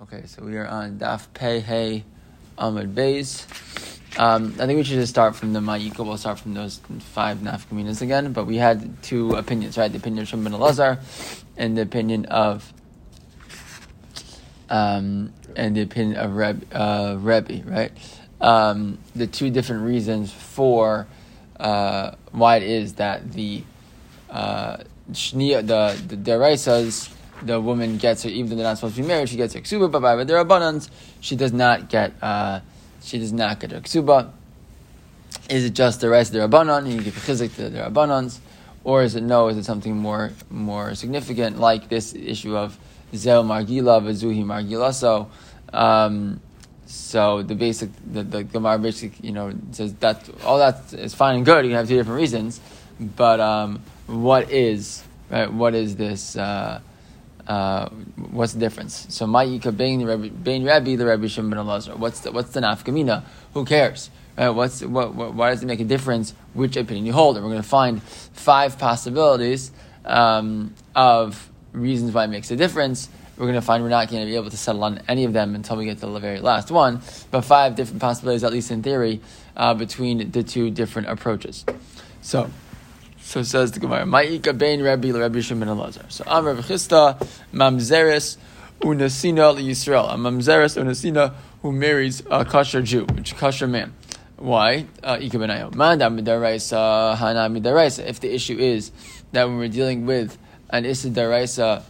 Okay, so we are on Daf Pei Hey Amud Beis. Um, I think we should just start from the Ma'ika. We'll start from those five nafkaminas again. But we had two opinions, right? The opinion of Shimon Elazar and the opinion of um, and the opinion of Reb, uh, Rebbe, right? Um, the two different reasons for uh, why it is that the uh, the the deraisas, the woman gets her, even though they're not supposed to be married, she gets her ksuba, but by the rabbanans, she does not get, uh, she does not get her ksuba. Is it just the rest of the rabbanon? You give chizik to the rabbanans, or is it no? Is it something more more significant, like this issue of zel margila v'zuhi margila? So. Um, so the basic, the, the Gemara basic, you know, says that all that is fine and good. You have two different reasons, but um, what is right? What is this? Uh, uh, what's the difference? So Ma'ika Bain Rabbi the Rabbi Shimon ben Elazar. What's the what's the nafkamina? Who cares? Right? What's what, what, Why does it make a difference which opinion you hold? And we're going to find five possibilities um, of reasons why it makes a difference. We're going to find we're not going to be able to settle on any of them until we get to the very last one. But five different possibilities, at least in theory, uh, between the two different approaches. So. So says the Gemara, Ma'ika bein Rabbi Rabbi Shimon Elazar. So Am Rabbi Chisda, Mamzeres Unasina Yisrael. A Mamzeres Unasina who marries a kosher Jew, which kosher man. Why? Uh, Ika benayo. Manda midaraisa, hana midaraisa. If the issue is that when we're dealing with an issa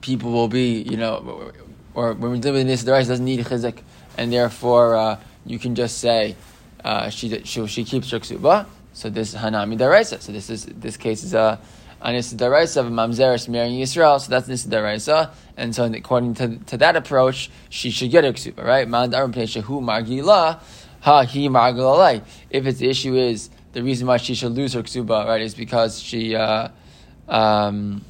people will be, you know, or when we're dealing with an issa daraisa, doesn't need chizik, and therefore uh, you can just say uh, she, she she keeps her ksuba. So this is Hanami Daraisa. So this is this case is a Anis Daraisa of Mamzeres marrying Yisrael. So that's Nis Daraisa. And so according to, to that approach, she should get her ksuba, right? Peshahu Margila, Ha Hi Margilalai. If its issue is the reason why she should lose her ksuba, right, is because she uh, um,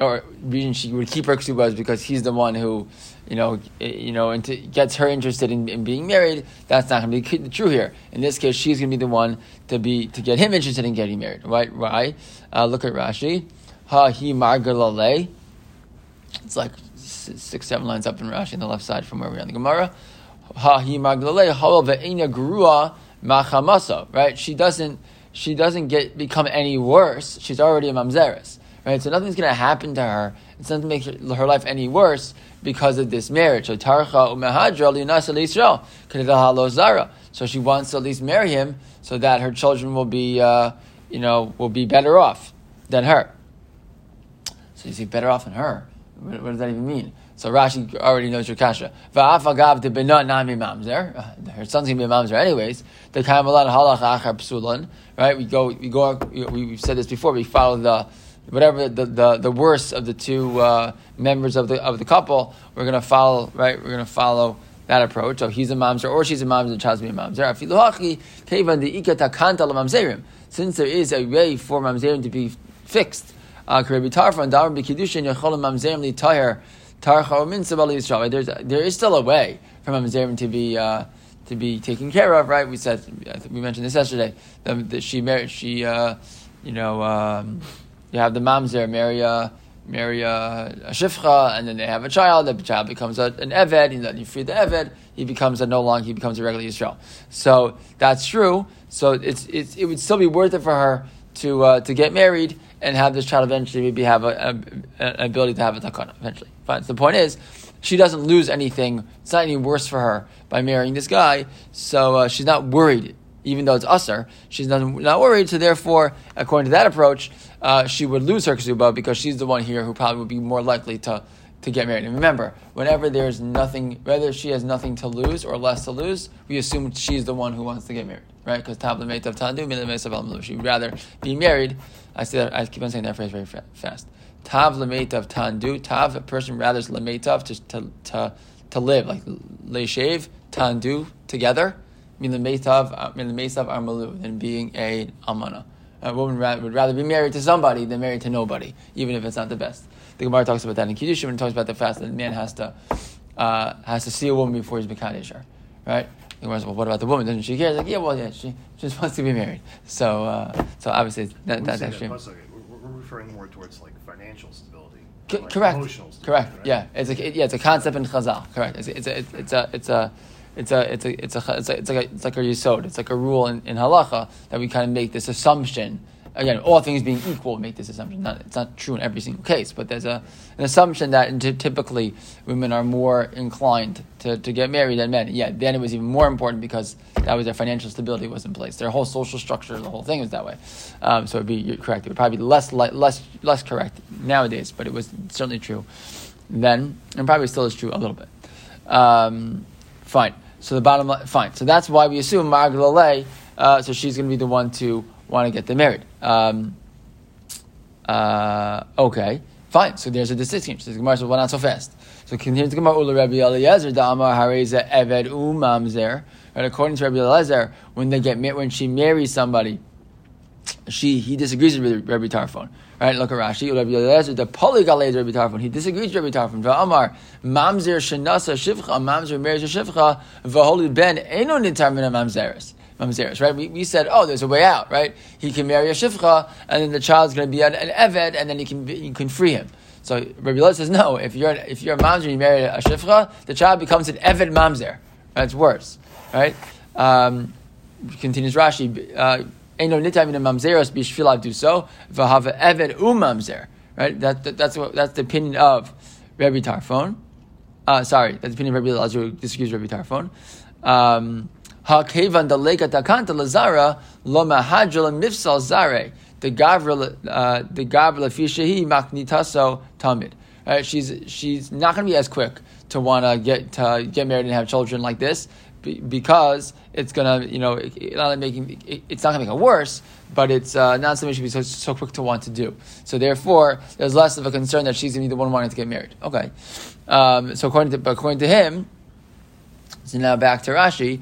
or reason she would keep her ksuba is because he's the one who you know, you know, and gets her interested in, in being married, that's not going to be true here. In this case, she's going to be the one to be to get him interested in getting married. Right? Right? Uh, look at Rashi. Ha he. It's like six, seven lines up in Rashi on the left side from where we're on the Gemara. Ha he margalale. Ve'ena grua machamasa. Right? She doesn't. She doesn't get become any worse. She's already a mamzeres. Right? So nothing's going to happen to her. It's not going to make her life any worse because of this marriage. So. So she wants to at least marry him so that her children will be, uh, you know, will be better off than her. So you see, better off than her. What, what does that even mean? So Rashi already knows your kasha. Va'afagav de benot nami mamzer. Her son's gonna be a mamzer anyways. The kamalan halach achar psulan. Right? We go. We go. We, we've said this before. We follow the whatever the, the, the worst of the two uh, members of the of the couple, we're gonna follow right. We're gonna follow that approach. So he's a mamzer or she's a mamzer, the child's be a mamzer. Since there is a way for mamzerim to be fixed, uh, there there is still a way for mamzerim to be. Uh, to be taken care of, right? We said we mentioned this yesterday. That she married, she, uh, you know, um, you have the mamzer marry a marry a, a shifcha, and then they have a child. The child becomes a, an eved, and then you free the eved. He becomes a no longer. He becomes a regular Yisrael. So that's true. So it's, it's it would still be worth it for her to uh, to get married and have this child eventually maybe have a, a, an ability to have a takana eventually. But the point is, she doesn't lose anything. It's not any worse for her by marrying this guy. So uh, she's not worried even though it's usher, she's not, not worried. So therefore, according to that approach, uh, she would lose her ksuba because she's the one here who probably would be more likely to to get married. And remember, whenever there's nothing, whether she has nothing to lose or less to lose, we assume she's the one who wants to get married, right? Because tabla of tandu, she'd rather be married. I say that, I keep on saying that phrase very fast. Tav of tandu, tav, a person rather lametav to, to, to, to live, like shave tandu, together min the meitav min the meitav armalu than being a almana. A woman would rather be married to somebody than married to nobody, even if it's not the best. The Gemara talks about that in Kiddushin when it talks about the fact that a man has to uh, has to see a woman before he's Mekadesh her, right? The Gemara says, well, what about the woman? Doesn't she care? It's like, yeah, well, yeah, she just wants to be married. So, uh, so obviously, that, that's actually. That, we're, we're referring more towards like financial stability. C- like correct. correct. right? Yeah, it's a yeah, it's a concept in Chazal. Correct. It's a, it's a, it's a, it's a it's a it's a it's a it's, like a it's like a yisod. It's like a rule in, in halacha that we kind of make this assumption. Again, all things being equal, make this assumption. Not, it's not true in every single case, but there's a, an assumption that typically women are more inclined to, to get married than men. Yeah, then it was even more important because that was their financial stability was in place. Their whole social structure, the whole thing was that way. Um, so it'd be correct. It would probably be less less less correct nowadays, but it was certainly true then, and probably still is true a little bit. Um, fine. So the bottom line, fine. So that's why we assume Margaret uh, so she's going to be the one to want to get them married. Um, uh, okay, fine. So there's a distinction. So the Gemara says, well, not so fast. So continues the Gemara, Ula Rabbi Eliezer, Da'amar Hareza Eved Umamzer. Right, according to Rabbi Eliezer, when they get when she marries somebody, she he disagrees with Rabbi Tarfon. Right, look at Rashi. Rabbi Eliezer, the polygalez Rabbi Tarfon. He disagrees with Rabbi Tarfon. Va'amar mamzer shenasa shivcha mamzer marries a shivcha v'holi ben eno nitar mina mamzeres. Mamzeres, right? We, we said, oh, there's a way out, right? He can marry a shivcha, and then the child's going to be an, an eved, and then he can you can free him. So Rabbi Eliezer says, no. If you're if you're a mamzer, and you marry a shivcha, the child becomes an eved mamzer. That's worse, right? Um, continues Rashi. Uh, Eno nitam in mamzeros bishvil do so v'hava eved umamzer. Right. That, that, that's what that's the opinion of Rabbi Tarfon. Uh, sorry, that's the opinion of Rabbi Elazar who disagrees Rabbi Tarfon. Um, Hakevan daleka takanta lazara lo mahadral mifsal zare the gavra uh, the gavra fishahi maknitaso tamid. Right. She's she's not going to be as quick to want to get to get married and have children like this because it's gonna, you know, it, not making it, it's not gonna make it worse, but it's uh, not something she should be so, so, quick to want to do. So therefore, there's less of a concern that she's gonna be the one wanting to get married. Okay, um, so according to according to him. So now back to Rashi.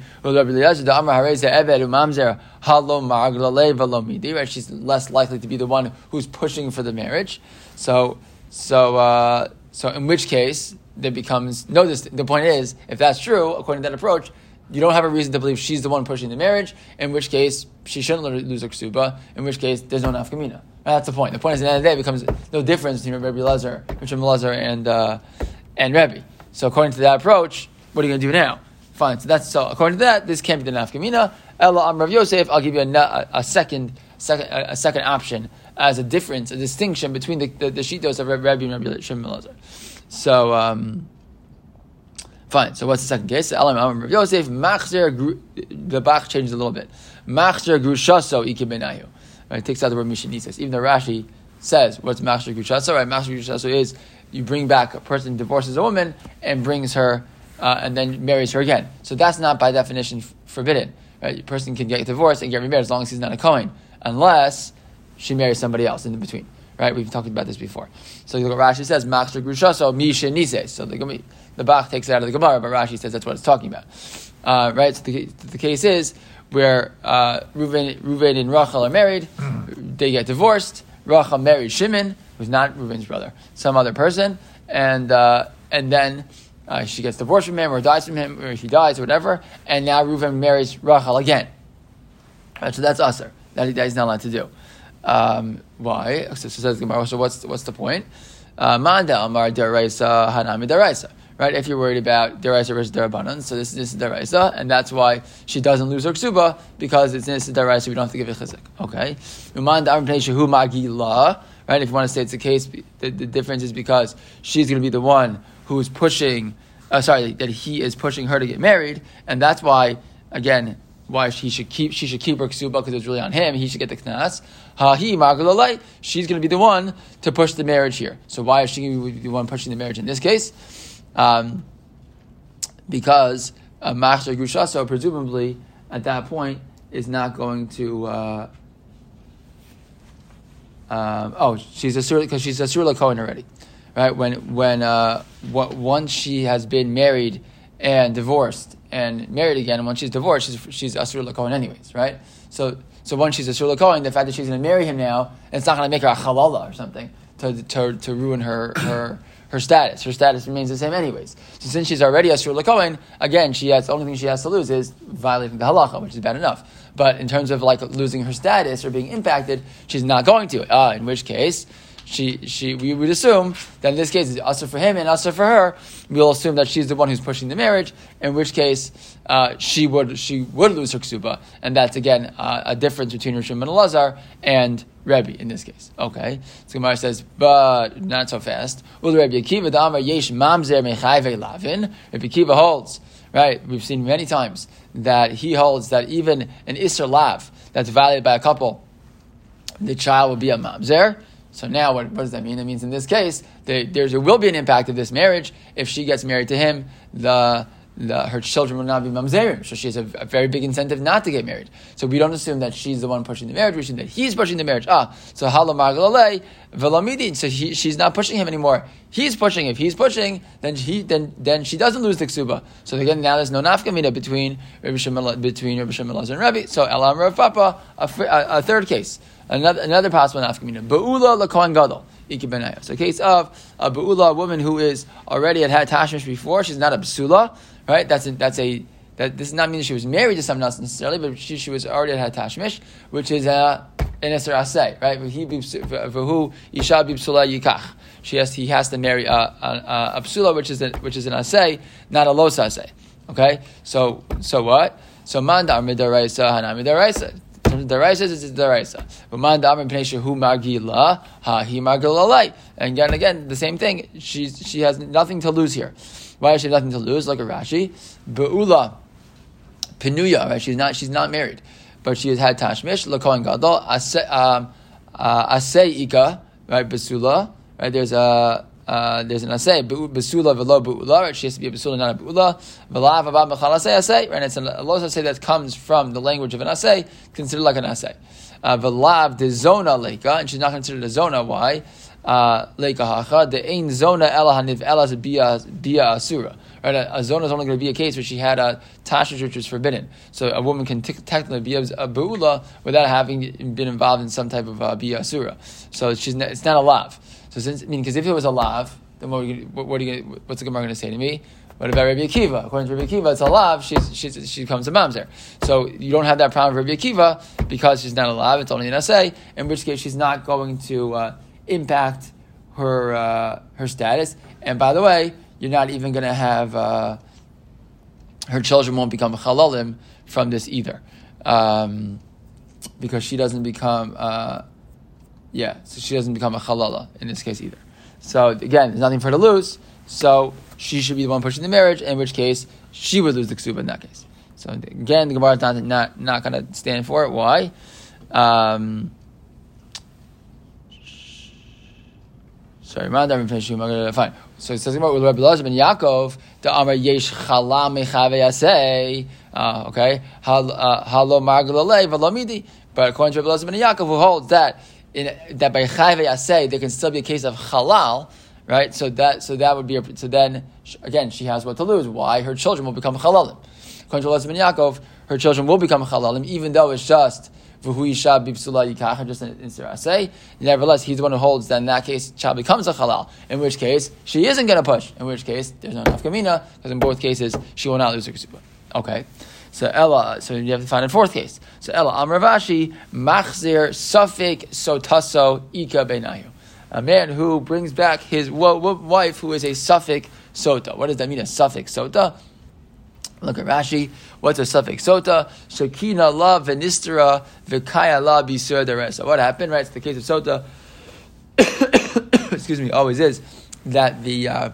She's less likely to be the one who's pushing for the marriage. So, so, uh, so in which case there becomes no. The point is, if that's true, according to that approach, you don't have a reason to believe she's the one pushing the marriage, in which case she shouldn't lose her ksuba, in which case there's no nafkamina. That's the point. The point is, at the end of the day, it becomes no difference between Rabbi Lezer, Rabbi Lezer, and uh, and Rebbe. So according to that approach, what are you going to do now? Fine. So that's so. According to that, this can't be the nafkamina. Ella Am Rav Yosef. I'll give you a, a, second second a, a, second option as a difference, a distinction between the the, the shitos of Rebbe and Rabbi Shimon Lezer. So. Um, Fine. So what's the second case? Elam Rav Yosef Machzer. The Bach changes a little bit. Machzer Grushaso Ikibenayu. Right. Takes out the word Mishanisis. Even though Rashi says what's Machzer Grushaso. Right. Machzer Grushaso is you bring back a person divorces a woman and brings her uh, and then marries her again. So that's not by definition forbidden. Right. A person can get divorced and get remarried as long as he's not a Kohen, unless she marries somebody else in between. Right. We've talked about this before. So look what Rashi says. Machzer Grushaso Mishanisis. So be the Bach takes it out of the Gemara, but Rashi says that's what it's talking about. Uh, right? So the, the, case is where uh, Reuven, Reuven and Rachel are married, they get divorced. Rachel marries Shimon, who's not Reuven's brother, some other person, and and then uh, she gets divorced from him or dies from him, or he dies or whatever, and now Reuven marries Rachel again. Right, so that's usher. That, that he's not allowed to do. Um, why? So, so says Gemara. So what's what's the point? Manda Amar Deraisa Hanami Deraisa right? If you're worried about deraisa versus derabanan, so this, is deraisa, and that's why she doesn't lose her ksuba because it's this is deraisa. We don't have to give it chizik. Okay, right? If you want to say it's the case, the, the difference is because she's going to be the one who's pushing. Uh, sorry, that he is pushing her to get married, and that's why again why he should keep she should keep her ksuba because it's really on him. He should get the knas. Hahi magalalai. She's going to be the one to push the marriage here. So why is she going to be the one pushing the marriage in this case? Um, because a Machzer Grushaso, presumably, at that point, is not going to. Uh, um, oh, she's a surah because she's a surah Cohen already, right? When when uh, what, once she has been married and divorced and married again, and once she's divorced, she's she's a surah Cohen anyways, right? So so once she's a surah Cohen, the fact that she's going to marry him now, it's not going to make her a halala or something to to, to ruin her her her status. Her status remains the same anyways. So since she's already a Kohen, again, she has the only thing she has to lose is violating the halacha, which is bad enough. But in terms of like losing her status or being impacted, she's not going to. Uh, in which case, she she we would assume that in this case it's also for him and also for her. We'll assume that she's the one who's pushing the marriage, in which case uh, she would she would lose her ksuba, and that's again uh, a difference between Rishon and Elazar and Rebbe in this case. Okay, so Gemara says, but not so fast. Ul Rebbe. Rebbe Akiva holds right. We've seen many times that he holds that even an Isser Lav that's valued by a couple, the child will be a Mamzer. So now, what, what, does that mean? That means in this case, there, there will be an impact of this marriage. If she gets married to him, the the, her children will not be mamzerim, so she has a, a, very big incentive not to get married. So we don't assume that she's the one pushing the marriage; we assume that he's pushing the marriage. Ah, so halamaglalei velamidin. So he, she's not pushing him anymore. He's pushing. If he's pushing, then he then then she doesn't lose the ksuba. So again, now there's no nafkamina between Rabbi between Rabbi Shemel and Rabbi. So elam Rav Papa, a, a, a third case, another another possible nafkamina. Beula lakohen gadol. So a case of a beula, a woman who is already had had tashmish before, she's not a psula, right? That's a, that's a that this does not mean she was married to someone else necessarily, but she, she was already had tashmish, which is uh, a an eser asay, right? For who isha bipsula yikach. She has he has to marry a, a, a which is a, which is an asay, not a los asay. Okay, so so what? So man dar midaraisa hana midaraisa. Daraisa is daraisa. But man damar hu magila ha he magilalai. And again, again, the same thing. She's she has nothing to lose here. Why does she have nothing to lose? Like a Rashi, beula penuya. Right? She's not she's not married, but she has had tashmish lakohen gadol um, uh, ika right besula. Right? There's a uh, there's an asay besula velo beula. Right? She has to be a besula, not a beula. Velav abab mechal asay. Right? It's a lot asay that comes from the language of an asay, considered like an asay. Uh, velav de zona leka, and she's not considered a zona. Why? Uh, leka hacha the ein zona ela haniv ela bia asura. Right, a, a zona is only going to be a case where she had a tashish which was forbidden. So a woman can t- technically be a, a beula without having been involved in some type of uh, bia asura. So she's it's not a lav. So since I mean, because if it was a lav, then what, what, you what's the Gemara going to say to me? What about Rabbi Akiva? According to Rabbi Akiva, it's a lav. She's, she's, she comes to mamzer. So you don't have that problem with Rabbi Akiva because she's not a lav. It's only an assay. In which case, she's not going to uh, impact her uh, her status. And by the way, you're not even going to have uh, her children won't become chalalim from this either, um, because she doesn't become. Yeah, so she doesn't become a halala in this case either. So again, there's nothing for her to lose. So she should be the one pushing the marriage, in which case she would lose the ksuba in that case. So again, the Gemara is not not, not going to stand for it. Why? Um, sorry, fine. So it says about with Rabbi Lazar ben Yaakov, the Amar Yesh Chala Mechave Yasei. Uh, okay, Halo uh, Margalale Valamidi. But according to Rabbi Lazar ben Yaakov, who holds that in, that by chayve yaseh there can still be a case of halal, right? So that so that would be a, so then again she has what to lose. Why her children will become halalim? According to Yaakov, her children will become halalim, even though it's just just in, in Nevertheless, he's the one who holds that in that case child becomes a halal. In which case she isn't going to push. In which case there's no nafkamina because in both cases she will not lose her ksuba. Okay. So Ella, so you have to find a fourth case. So Ella Amravashi Machzir Safik Sotaso Ika Benayu. A man who brings back his wife who is a Safek Sota. What does that mean, a Safek Sota? Look at Rashi. What's a Safek Sota? Shakina la venistera vikaya la bisur deresa. What happened, right? It's the case of Sota. Excuse me, always is that the uh,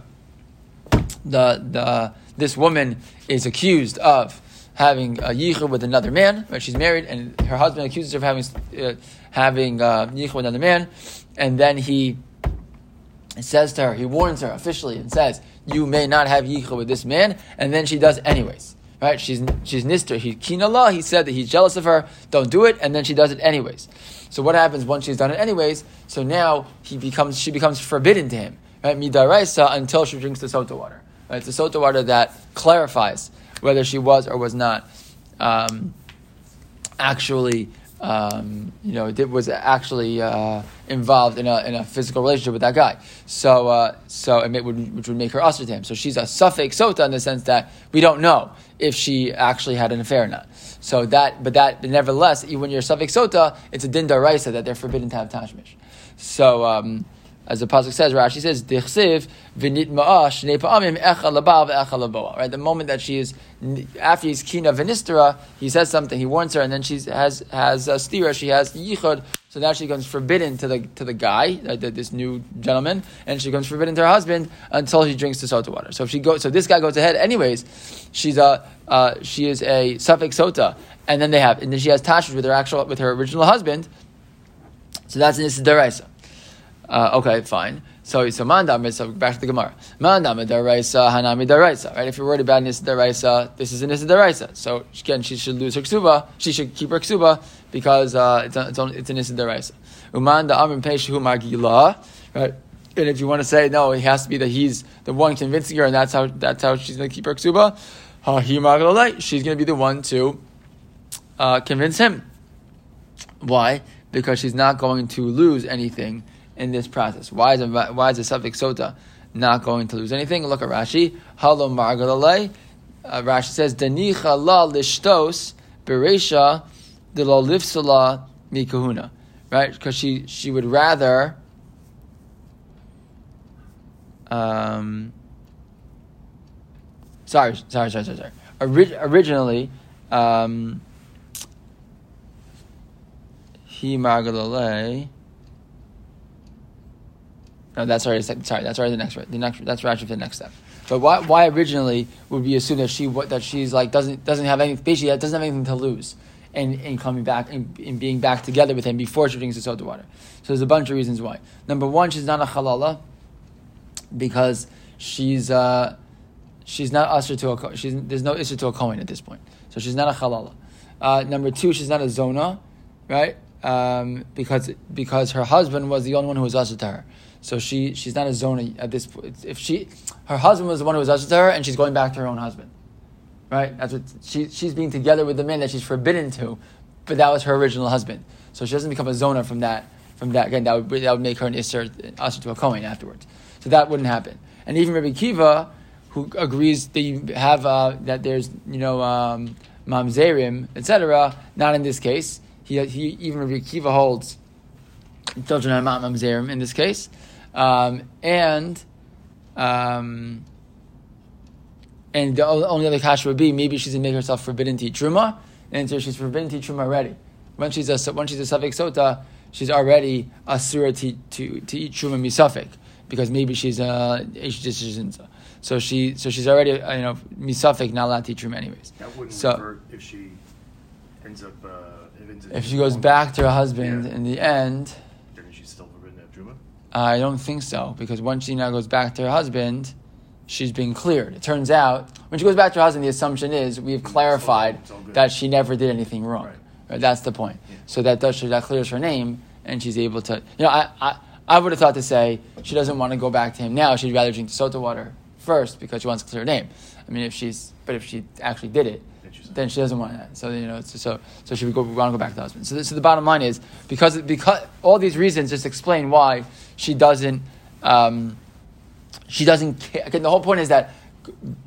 the the this woman is accused of having a yichud with another man, right? She's married, and her husband accuses her of having uh, having uh, yichud with another man, and then he says to her, he warns her officially and says, "You may not have yichud with this man," and then she does anyways. Right? She's she's nister. He kinallah. He said that he's jealous of her. Don't do it, and then she does it anyways. So what happens once she's done it anyways? So now he becomes she becomes forbidden to him. Right? Midaraisa until she drinks the sota water. Right? It's the sota water that clarifies whether she was or was not um, actually, um, you know, was actually uh, involved in a, in a physical relationship with that guy. So, uh, so it would, which would make her usher to him. So she's a safek sota in the sense that we don't know if she actually had an affair or not. So that, but that, but nevertheless, when you're safek sota, it's a din daraisa that they're forbidden to have tashmish. So, um, as the pasuk says, Rashi says, "Dichsiv v'nit ma'ash pa'amim echa labav echa laboa." Right, the moment that she is after he's kina v'nistera, he says something, he warns her, and then she has has a stira, she has yichud. So now she becomes forbidden to the to the guy, uh, this new gentleman, and she becomes forbidden to her husband until he drinks the sota water. So if she goes, so this guy goes ahead anyways. She's a uh, she is a safek sota, and then they have, and then she has tashus with her actual with her original husband. So that's an deraisa. Uh, okay, fine. So so mandam so back to the Gemara. Mandam daraisa hanami daraisa. Right? If you're worried about nis daraisa, this is a nis daraisa. So again, she should lose her ksuba. She should keep her ksuba because uh, it's a, it's, only, it's a nis daraisa. Umanda amrim peishu magila. Right. And if you want to say no, it has to be that he's the one convincing her, and that's how that's how she's going to keep her ksuba. She's going to be the one to uh, convince him. Why? Because she's not going to lose anything in this process. Why is a, why is a safek sota not going to lose anything? Look at Rashi. Halo margalalei. Uh, Rashi says danicha la lishtos beresha de lo lifsala mikahuna. Right, because she she would rather. Um, sorry, sorry, sorry, sorry, sorry. Orig- originally, um, he margalalei. No, that's already sorry. That's already the next. The next. That's actually the next step. But why, why originally would we assume that she that she's like doesn't doesn't have any basically doesn't have anything to lose, in, in coming back and in, in, being back together with him before she drinks the sota water. So there's a bunch of reasons why. Number one, she's not a halala because she's uh, she's not usher to a she's there's no usher to a kohen at this point. So she's not a halala. Uh, number two, she's not a zona, right? Um, because because her husband was the only one who was usher to her. So she she's not a zona at this point. If she her husband was the one who was ushered to her, and she's going back to her own husband, right? That's what she she's being together with the man that she's forbidden to, but that was her original husband. So she doesn't become a zona from that. From that again, that would that would make her an isser usher to a kohen afterwards. So that wouldn't happen. And even Rabbi Kiva, who agrees that you have uh, that there's you know um, mamzerim etc. Not in this case. He, he even Rabbi Kiva holds children are not mamzerim in this case. Um, and um, and the only other kasha would be maybe she's to make herself forbidden to eat truma, and so she's forbidden to eat truma already. When she's a when she's a safek sota, she's already asura to, to, to eat truma misafik because maybe she's a uh, so she so she's already uh, you know misafik not allowed to eat truma anyways. That wouldn't so, if she ends up uh, if, if she goes back to her husband yeah. in the end. I don't think so because once she now goes back to her husband, she's being cleared. It turns out when she goes back to her husband, the assumption is we've clarified that she never did anything wrong. Right. Right? That's the point. Yeah. So that does that clears her name, and she's able to. You know, I, I I would have thought to say she doesn't want to go back to him now. She'd rather drink the sota water first because she wants to clear her name. I mean, if she's but if she actually did it, then she doesn't want that. So you know, so so she would go, want to go back to the husband. So, so the bottom line is because because all these reasons just explain why she doesn't um, she doesn't care. Again, the whole point is that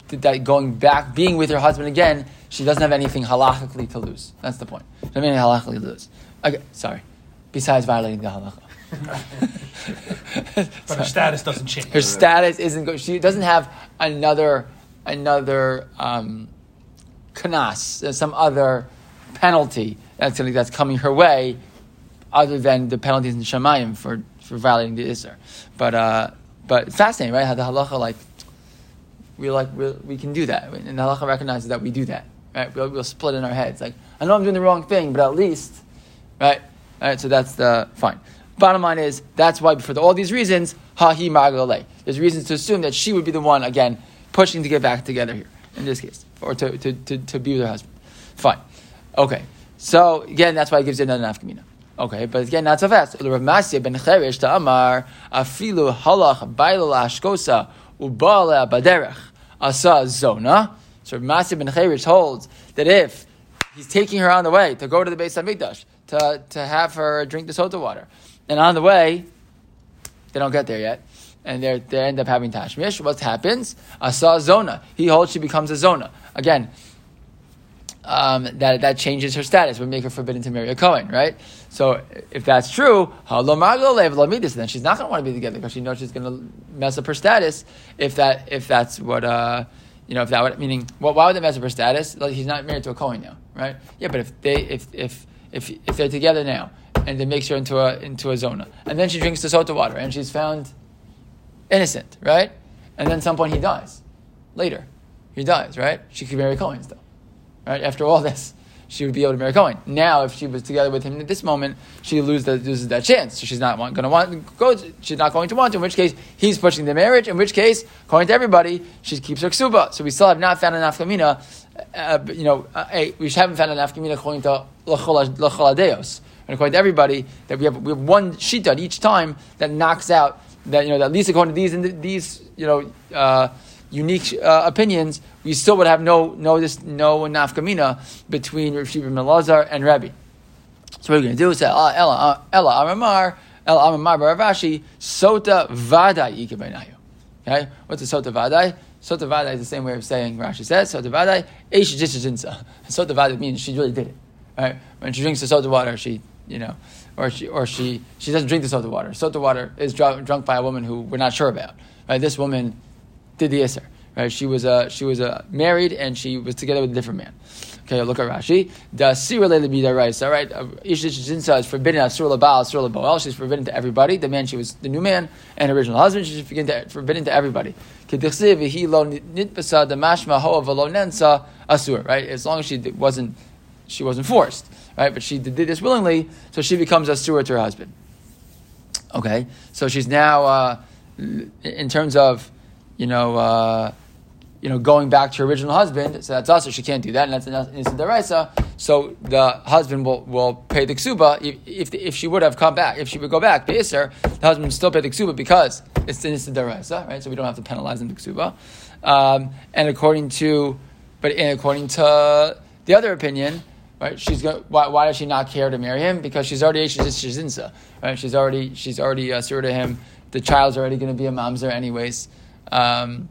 that going back, being with her husband again, she doesn't have anything halachically to lose. That's the point. She doesn't have halachically to lose. Okay, sorry. Besides violating the halacha. but her status doesn't change. Her status isn't good. She doesn't have another another um, kanas, some other penalty that's, that's coming her way, other than the penalties in Shemayim for for violating the Isser. But uh, but fascinating, right? How the halacha like we like we we can do that, and the halacha recognizes that we do that, right? We'll, we'll split in our heads. Like I know I'm doing the wrong thing, but at least, right? All right. So that's the fine. Bottom line is that's why for the, all these reasons, hahi magalei. There's reasons to assume that she would be the one again pushing to get back together here in this case, or to to, to, to be with her husband. Fine. Okay. So again, that's why it gives you another nafkamina. Okay, but again, not so fast. Rav Masya ben Cheresh to Amar afilu halach bailal ashkosa ubala baderech asa zona. So Rav Masya ben Cheresh holds that if he's taking her on the way to go to the Beis Hamikdash to to have her drink the sota water, and on the way they don't get there yet, and they they end up having tashmish. What happens? Asa zona. He holds she becomes a zona again. um, that that changes her status, would make her forbidden to marry a Cohen, right? So if that's true, then she's not going to want to be together because she knows she's going to mess up her status. If that if that's what uh, you know, if that would meaning, why would they mess up her status? Like he's not married to a Cohen now, right? Yeah, but if they if if if if they're together now and they makes her into a into a zona, and then she drinks the sota water and she's found innocent, right? And then some point he dies. Later, he dies, right? She could marry Cohen still right? After all this, she would be able to marry Cohen. Now, if she was together with him at this moment, she lose the, loses that chance. So she's not going to want to go. She's not going to want to. In which case, he's pushing the marriage. In which case, according to everybody, she keeps her ksuba. So we still have not found an afkamina. Uh, you know, uh, we haven't found an afkamina according to lacholadeos. And according to everybody, that we have we have one shita each time that knocks out that you know that at least according to these these you know. Uh, unique uh, opinions, we still would have no no this no nafkamina between Rav Shimon and Rabbi. So what we're going to do say ah, Ella uh, Ella Amamar Ella Amamar Baravashi Sota Vadai Ikebainayu. Okay, what's a Sota Vadai? Sota Vadai is the same way of saying Rashi says Sota Vadai Eish. Sota Vadai means she really did it. Right when she drinks the sota water, she you know or she or she she doesn't drink the sota water. Sota water is drunk, drunk by a woman who we're not sure about. Right, this woman did the Isser. Right? She was uh, she was uh, married and she was together with a different man. Okay, look at Rashi. The sira right. All right, Isha Jinsa is forbidden asur labal asur laboel. She's forbidden to everybody. The man she was the new man and original husband. She's forbidden to, forbidden to everybody. Right, as long as she wasn't she wasn't forced. Right, but she did this willingly, so she becomes asur to her husband. Okay, so she's now uh, in terms of you know, uh, you know, going back to her original husband, so that's us, so she can't do that, and that's an instant deraisa. So the husband will, will pay the ksuba if, if, if, she would have come back, if she would go back, Beiser, the husband would still pay the ksuba because it's instant deraisa, right? So we don't have to penalize him the ksuba. Um, and according to, but according to the other opinion, right? She's. Why, why, does she not care to marry him? Because she's already she's shezinsa, right? She's already she's already uh, to him. The child's already going to be a mamzer anyways. Um,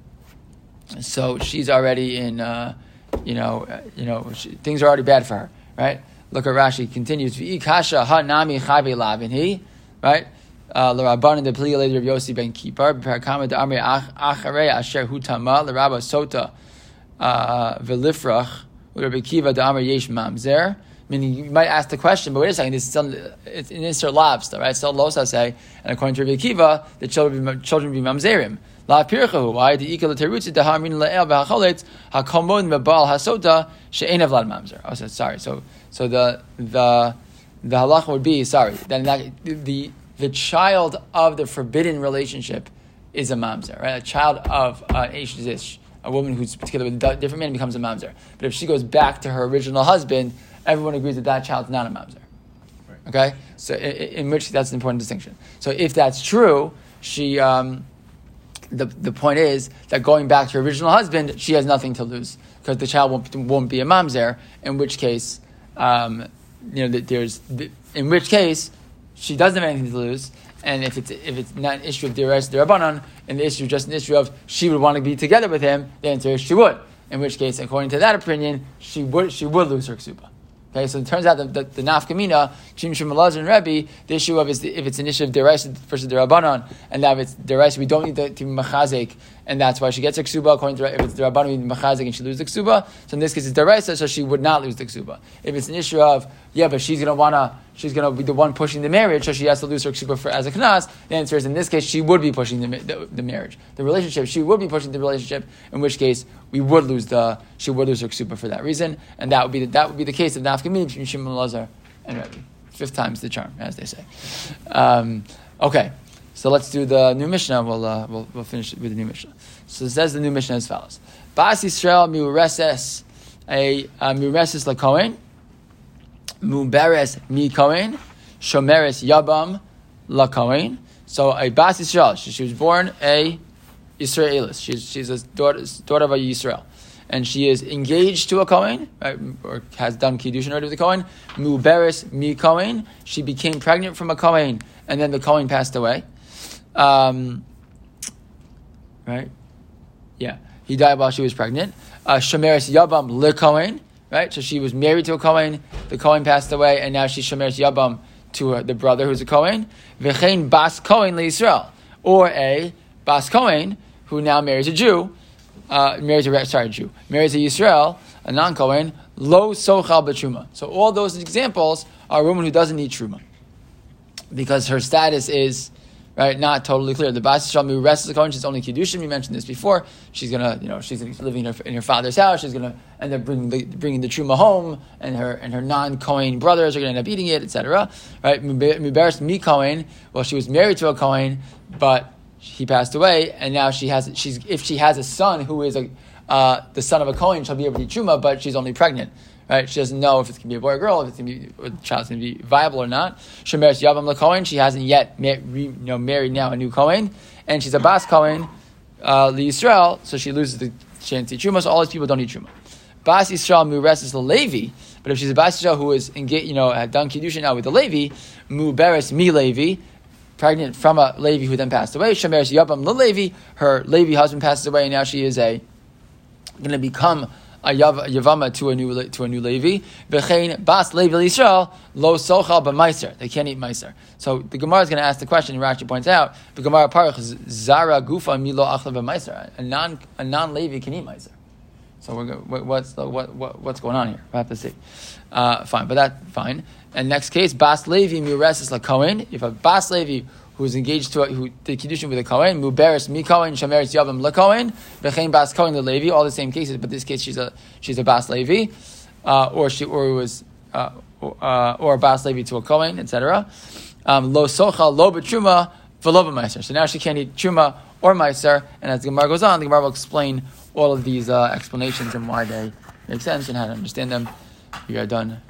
so she's already in, uh, you know, uh, you know, she, things are already bad for her, right? Look at Rashi continues. V'ikasha ha nami chayve lavin he, right? Uh, the pli later of Yossi ben Kippur b'parakama de amri acharei asher hutama l'rabba sota uh, v'lifrach u'rabbi kiva de amri yesh mamzer. Meaning, you might ask the question, but wait a second, it's still it's in Isser Lav right? Still Losa say, and according to Rabbi Kiva, the children children be mamzerim. La pirchahu. Why the ikal terutzi dahamin le'el v'hacholetz hakomon mebal hasota she'enav lad mamzer. Oh, so, sorry. So so the the the halacha would be sorry. Then that, the the child of the forbidden relationship is a mamzer, right? A child of uh, an a woman who's together with a different man becomes a mamzer. But if she goes back to her original husband, everyone agrees that that child's not a mamzer. Okay, so in, in, which that's an important distinction. So if that's true, she. Um, the, the point is that going back to her original husband, she has nothing to lose because the child won't, won't be a mamzer. In which case, um, you know, there's in which case she doesn't have anything to lose. And if it's if it's not an issue of Deres Derabanan, and the issue is just an issue of she would want to be together with him, the answer is she would. In which case, according to that opinion, she would she would lose her ksuba. Okay, so it turns out that the, the, nafkamina, Shim Shim and Rebbe, the issue of is if it's an issue of derais versus derabanan, and that if it's derais, we don't need to, be machazik, and that's why she gets a ksuba. According to if it's we need machazik, and she loses the ksuba. So in this case, it's deraisa, so she would not lose the ksuba. If it's an issue of yeah, but she's gonna wanna she's to be the one pushing the marriage, so she has to lose her ksuba for as a knas. The answer is in this case, she would be pushing the, the, the, marriage, the relationship. She would be pushing the relationship. In which case, we would lose the she would lose her ksuba for that reason, and that would be the, that would be the case of nafkamim between Shimon Lazar and Rebbe. Fifth time's the charm, as they say. Um, okay. So let's do the new Mishnah. We'll, uh, we'll, we'll finish with the new Mishnah. So it says the new Mishnah as follows: Bas Yisrael miureses a miureses lakohen Muberes mi Kohen, Shomeres Yabam la Kohen. So a Bas Yisrael, she, she, was born a Israelis. She's, she's a daughter, daughter of a Yisrael. And she is engaged to a Kohen, right, or has done Kiddushin already with the Kohen. Muberes mi Kohen. She became pregnant from a Kohen, and then the Kohen passed away. Um, right? Yeah. He died while she was pregnant. Uh, Shemeres Yabam le Kohen right? So she was married to a Kohen, the Kohen passed away, and now she's Shomer Yabam to her, the brother who's a Kohen. V'chein Bas Kohen Israel, or a Bas Kohen who now marries a Jew, uh, marries a sorry Jew, marries a Yisrael, a non Kohen, lo sochal b'truma. So all those examples are a woman who doesn't need truma because her status is right? Not totally clear. The Bas Yisrael rests the Kohen. She's only Kiddushin. We mentioned this before. She's gonna, you know, she's living in her, in her father's house. She's gonna end up bringing the, bringing the truma home, and her and her non Kohen brothers are gonna end up eating it, etc. Right? Muberes mi Kohen. Well, she was married to a Kohen, but he passed away, and now she has. She's if she has a son who is a uh, the son of a Kohen, she'll be able to eat truma, but she's only pregnant right? She doesn't know if it's going to be a boy or girl, if it's going to be, the child's going to be viable or not. She Shemeres Yavam LaKohen, she hasn't yet re, you know, married now a new Kohen, and she's a Bas Kohen, uh, Yisrael, so she loses the chance to eat Truma, so all these people don't eat Truma. Bas Yisrael Mu'res is the Levi, but if she's a Bas Yisrael who is engaged, you know, had done Kiddushin now with the Levi, Mu'beres Mi Levi, pregnant from a Levi who then passed away, She Shemeres Yavam Levi, her Levi husband passes away, and now she is a going to become a Yavama to a new to a new Levi. V'chein bas Levi Yisrael lo sochal b'meiser. They can't eat meiser. So the Gemara is going to ask the question. Rashi points out the Gemara parach zara gufa milo achla b'meiser. A non a non Levi can eat meiser. So we're, what's the, what, what, what's going on here? We have to see. Uh, fine, but that fine. And next case, bas Levi miresis la. If a bas Levi who's engaged to a, who did kiddushin with a kohen, muberis mi kohen, shameris yavam la kohen, v'chein bas kohen the levi, all the same cases, but this case she's a she's a bas levi, uh, or she or was uh, uh, or a bas levi to a kohen, etc. Um, lo socha lo betruma v'lo meiser. So now she can't eat truma or meiser, and as the Gemara goes on, the Gemara will explain all of these uh, explanations and why they make sense and how to understand them. We are done.